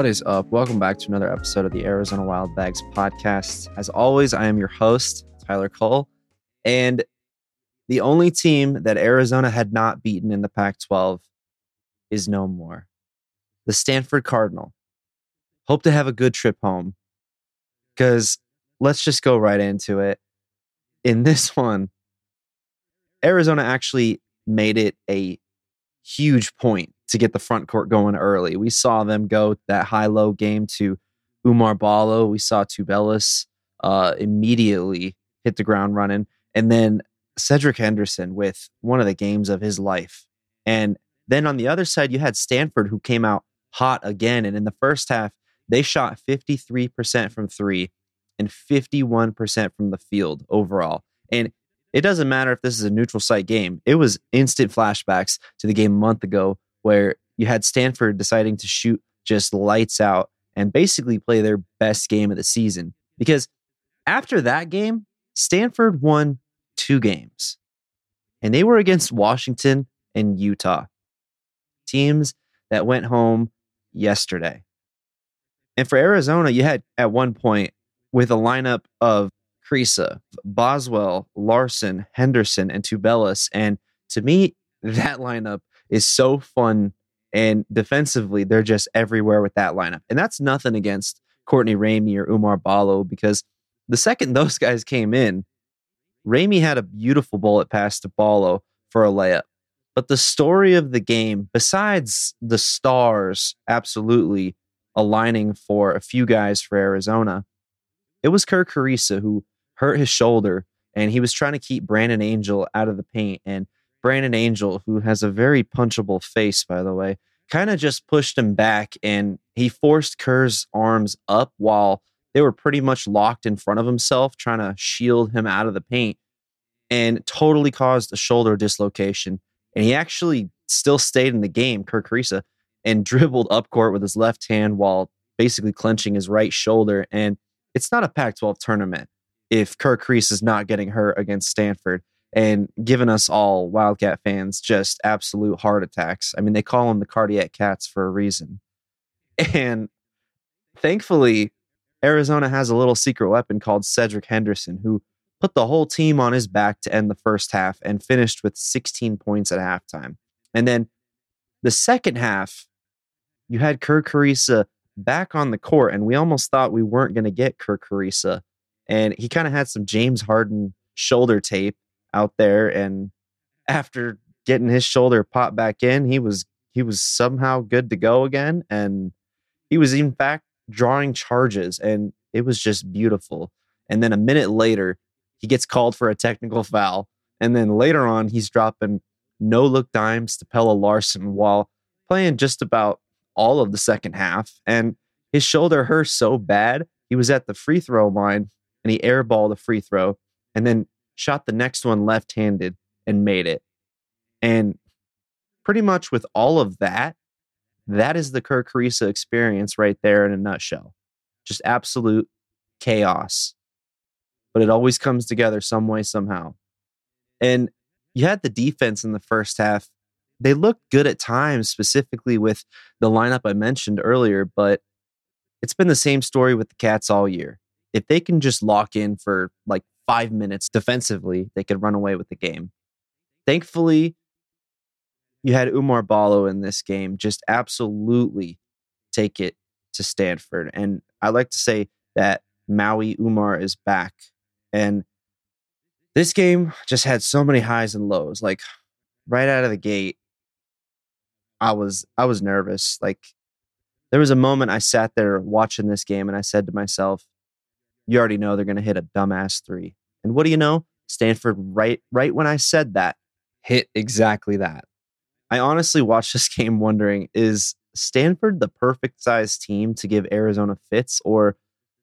What is up? Welcome back to another episode of the Arizona Wild Bags podcast. As always, I am your host, Tyler Cole. And the only team that Arizona had not beaten in the Pac 12 is no more the Stanford Cardinal. Hope to have a good trip home because let's just go right into it. In this one, Arizona actually made it a huge point to get the front court going early. We saw them go that high low game to Oumar Ballo. We saw Tubelis uh, immediately hit the ground running. And then Cedric Henderson with one of the games of his life. And then on the other side, you had Stanford who came out hot again. And in the first half, they shot 53% from three and 51% from the field overall. And it doesn't matter if this is a neutral site game. It was instant flashbacks to the game a month ago where you had Stanford deciding to shoot just lights out and basically play their best game of the season. Because after that game, Stanford won two games, and they were against Washington and Utah, teams that went home yesterday. And for Arizona, you had at one point with a lineup of Kriisa, Boswell, Larsson, Henderson, and Tubelis. And to me, that lineup is so fun. And defensively, they're just everywhere with that lineup. And that's nothing against Courtney Ramey or Oumar Ballo because the second those guys came in, Ramey had a beautiful bullet pass to Ballo for a layup. But the story of the game, besides the stars absolutely aligning for a few guys for Arizona, it was Kerr Kriisa who hurt his shoulder and he was trying to keep Brandon Angel out of the paint. And Brandon Angel, who has a very punchable face, by the way, kind of just pushed him back and he forced Kerr's arms up while they were pretty much locked in front of himself, trying to shield him out of the paint and totally caused a shoulder dislocation. And he actually still stayed in the game, Kerr Kriisa, and dribbled up court with his left hand while basically clenching his right shoulder. And it's not a Pac 12 tournament if Kerr Kriisa is not getting hurt against Stanford and giving us all Wildcat fans just absolute heart attacks. I mean, they call them the cardiac cats for a reason. And thankfully, Arizona has a little secret weapon called Cedric Henderson, who put the whole team on his back to end the first half and finished with 16 points at halftime. And then the second half, you had Kerr Kriisa back on the court, and we almost thought we weren't going to get Kerr Kriisa and he kind of had some James Harden shoulder tape out there. And after getting his shoulder popped back in, he was he was somehow good to go again, and he was in fact drawing charges, and it was just beautiful. And then a minute later, he gets called for a technical foul, and then later on, he's dropping no look dimes to Pelle Larsson while playing just about all of the second half, and his shoulder hurt so bad he was at the free throw line and he airballed a free throw and then shot the next one left handed and made it. And pretty much with all of that, that is the Kerr Kriisa experience right there in a nutshell. Just absolute chaos. But it always comes together some way, somehow. And you had the defense in the first half. They looked good at times, specifically with the lineup I mentioned earlier, but it's been the same story with the Cats all year if they can just lock in for like five minutes defensively, they could run away with the game. Thankfully, you had Oumar Ballo in this game just absolutely take it to Stanford. And I like to say that Maui Oumar is back. And this game just had so many highs and lows. Like right out of the gate, I was I was nervous. Like there was a moment I sat there watching this game and I said to myself, you already know they're going to hit a dumbass three. And what do you know? Stanford, right, right when I said that, hit exactly that. I honestly watched this game wondering is Stanford the perfect size team to give Arizona fits, or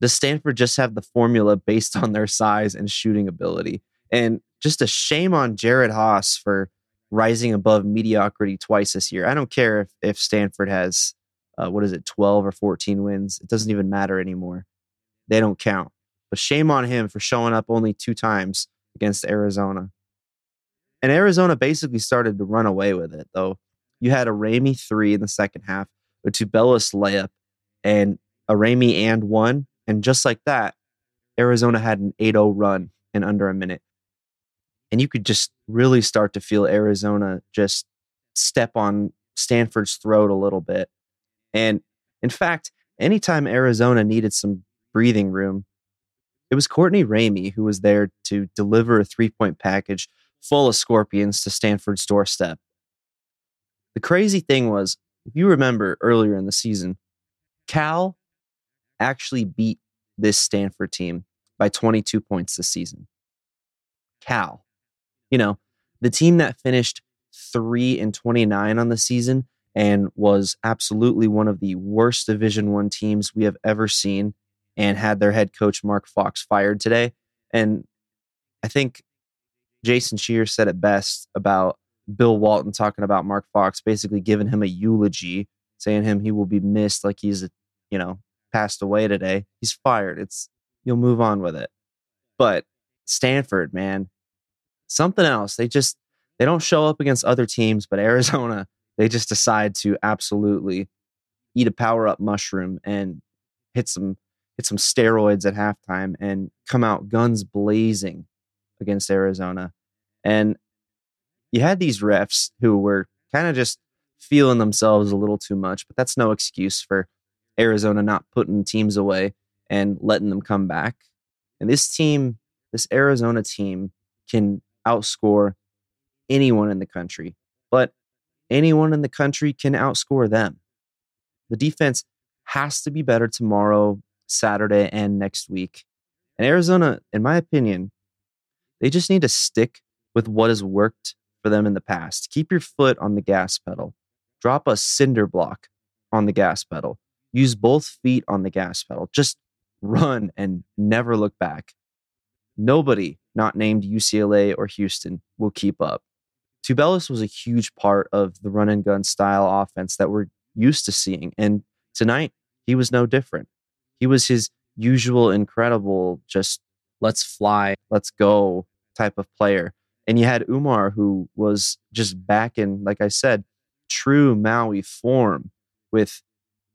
does Stanford just have the formula based on their size and shooting ability? And just a shame on Jerod Haase for rising above mediocrity twice this year. I don't care if, if Stanford has, uh, what is it, 12 or 14 wins. It doesn't even matter anymore they don't count. But shame on him for showing up only two times against Arizona. And Arizona basically started to run away with it, though. You had a Ramey three in the second half, a Tubelis layup, and a Ramey and one. And just like that, Arizona had an 8 0 run in under a minute. And you could just really start to feel Arizona just step on Stanford's throat a little bit. And in fact, anytime Arizona needed some breathing room, it was Courtney Ramey who was there to deliver a three point package full of scorpions to Stanford's doorstep. The crazy thing was, if you remember earlier in the season, Cal actually beat this Stanford team by 22 points this season. Cal, you know, the team that finished 3 and 29 on the season and was absolutely one of the worst division 1 teams we have ever seen and had their head coach Mark Fox fired today. And I think Jason Scheer said it best about Bill Walton talking about Mark Fox, basically giving him a eulogy, saying him he will be missed like he's you know, passed away today. He's fired. It's you'll move on with it. But Stanford, man, something else. They just they don't show up against other teams, but Arizona, they just decide to absolutely eat a power up mushroom and hit some hit some steroids at halftime and come out guns blazing against Arizona. And you had these refs who were kind of just feeling themselves a little too much, but that's no excuse for Arizona not putting teams away and letting them come back. And this team, this Arizona team, can outscore anyone in the country, but anyone in the country can outscore them. The defense has to be better tomorrow Saturday, and next week. And Arizona, in my opinion, they just need to stick with what has worked for them in the past. Keep your foot on the gas pedal. Drop a cinder block on the gas pedal. Use both feet on the gas pedal. Just run and never look back. Nobody not named UCLA or Houston will keep up. Tubelis was a huge part of the run and gun style offense that we're used to seeing. And tonight, he was no different. He was his usual incredible, just let's fly, let's go type of player. And you had Oumar, who was just back in, like I said, true Maui form with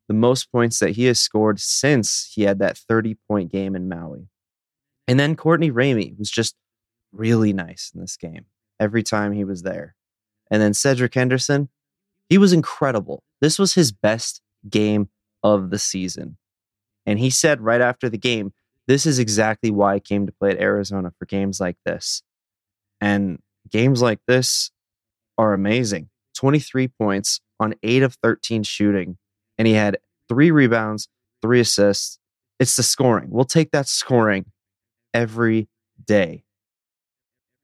the most points that he has scored since he had that 30 point game in Maui. And then Courtney Ramey was just really nice in this game every time he was there. And then Cedric Henderson, he was incredible. This was his best game of the season. And he said right after the game, this is exactly why I came to play at Arizona for games like this. And games like this are amazing. 23 points on 8 of 13 shooting. And he had three rebounds, three assists. It's the scoring. We'll take that scoring every day.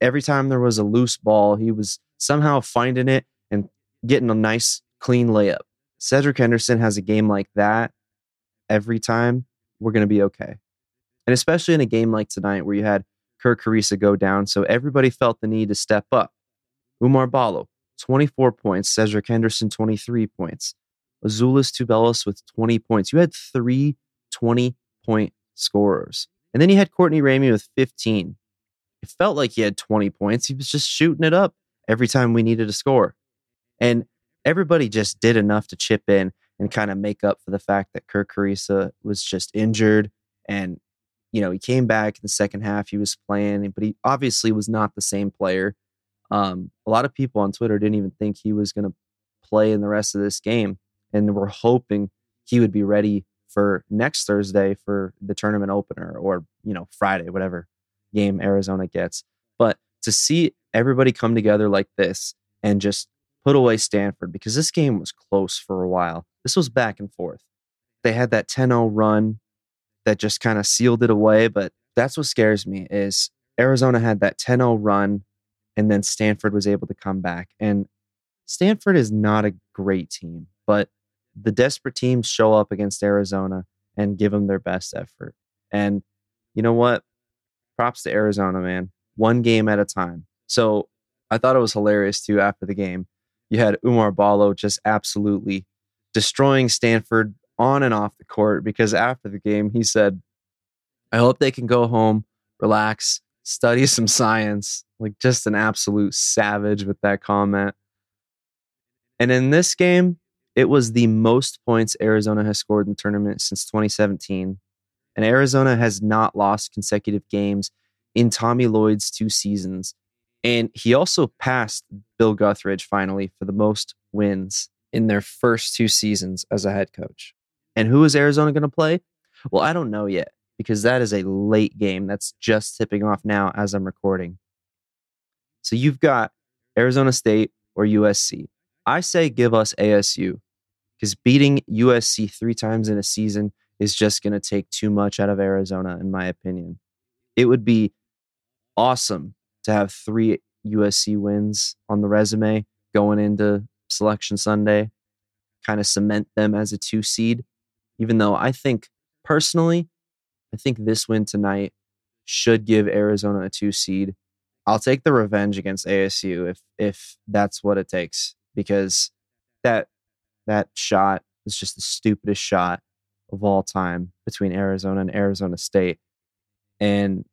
Every time there was a loose ball, he was somehow finding it and getting a nice, clean layup. Cedric Henderson has a game like that every time, we're going to be okay. And especially in a game like tonight where you had Kerr Kriisa go down, so everybody felt the need to step up. Oumar Ballo, 24 points. Cedric Henderson, 23 points. Azuolas Tubelis with 20 points. You had three 20 point scorers. And then you had Courtney Ramey with 15. It felt like he had 20 points. He was just shooting it up every time we needed a score. And everybody just did enough to chip in and kind of make up for the fact that Kerr Kriisa was just injured. And, you know, he came back in the second half. He was playing, but he obviously was not the same player. Um, a lot of people on Twitter didn't even think he was going to play in the rest of this game. And we're hoping he would be ready for next Thursday for the tournament opener or, you know, Friday, whatever game Arizona gets. But to see everybody come together like this and just put away Stanford because this game was close for a while. This was back and forth. They had that 10-0 run that just kind of sealed it away, but that's what scares me is Arizona had that 10-0 run and then Stanford was able to come back. And Stanford is not a great team, but the desperate teams show up against Arizona and give them their best effort. And you know what? Props to Arizona, man. One game at a time. So I thought it was hilarious too after the game you had Oumar Ballo just absolutely destroying Stanford on and off the court because after the game, he said, I hope they can go home, relax, study some science. Like just an absolute savage with that comment. And in this game, It was the most points Arizona has scored in the tournament since 2017. And Arizona has not lost consecutive games in Tommy Lloyd's two seasons. And he also passed Bill Guthridge finally for the most wins in their first two seasons as a head coach. And who is Arizona going to play? Well, I don't know yet because that is a late game that's just tipping off now as I'm recording. So you've got Arizona State or USC. I say give us ASU because beating USC three times in a season is just going to take too much out of Arizona, in my opinion. It would be awesome to have three USC wins on the resume going into Selection Sunday, kind of cement them as a two seed. Even though I think personally, I think this win tonight should give Arizona a two seed. I'll take the revenge against ASU if if that's what it takes because that that shot was just the stupidest shot of all time between Arizona and Arizona State. And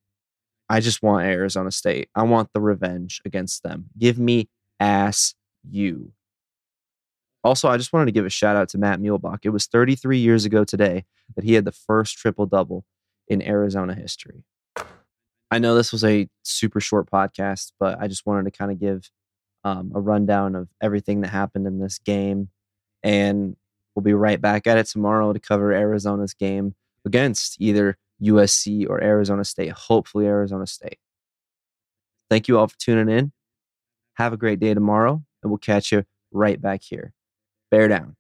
I just want Arizona State. I want the revenge against them. Give me ass you. Also, I just wanted to give a shout out to Matt Muehlebach. It was 33 years ago today that he had the first triple double in Arizona history. I know this was a super short podcast, but I just wanted to kind of give um, a rundown of everything that happened in this game. And we'll be right back at it tomorrow to cover Arizona's game against either USC or Arizona State, hopefully, Arizona State. Thank you all for tuning in. Have a great day tomorrow, and we'll catch you right back here. Bear down.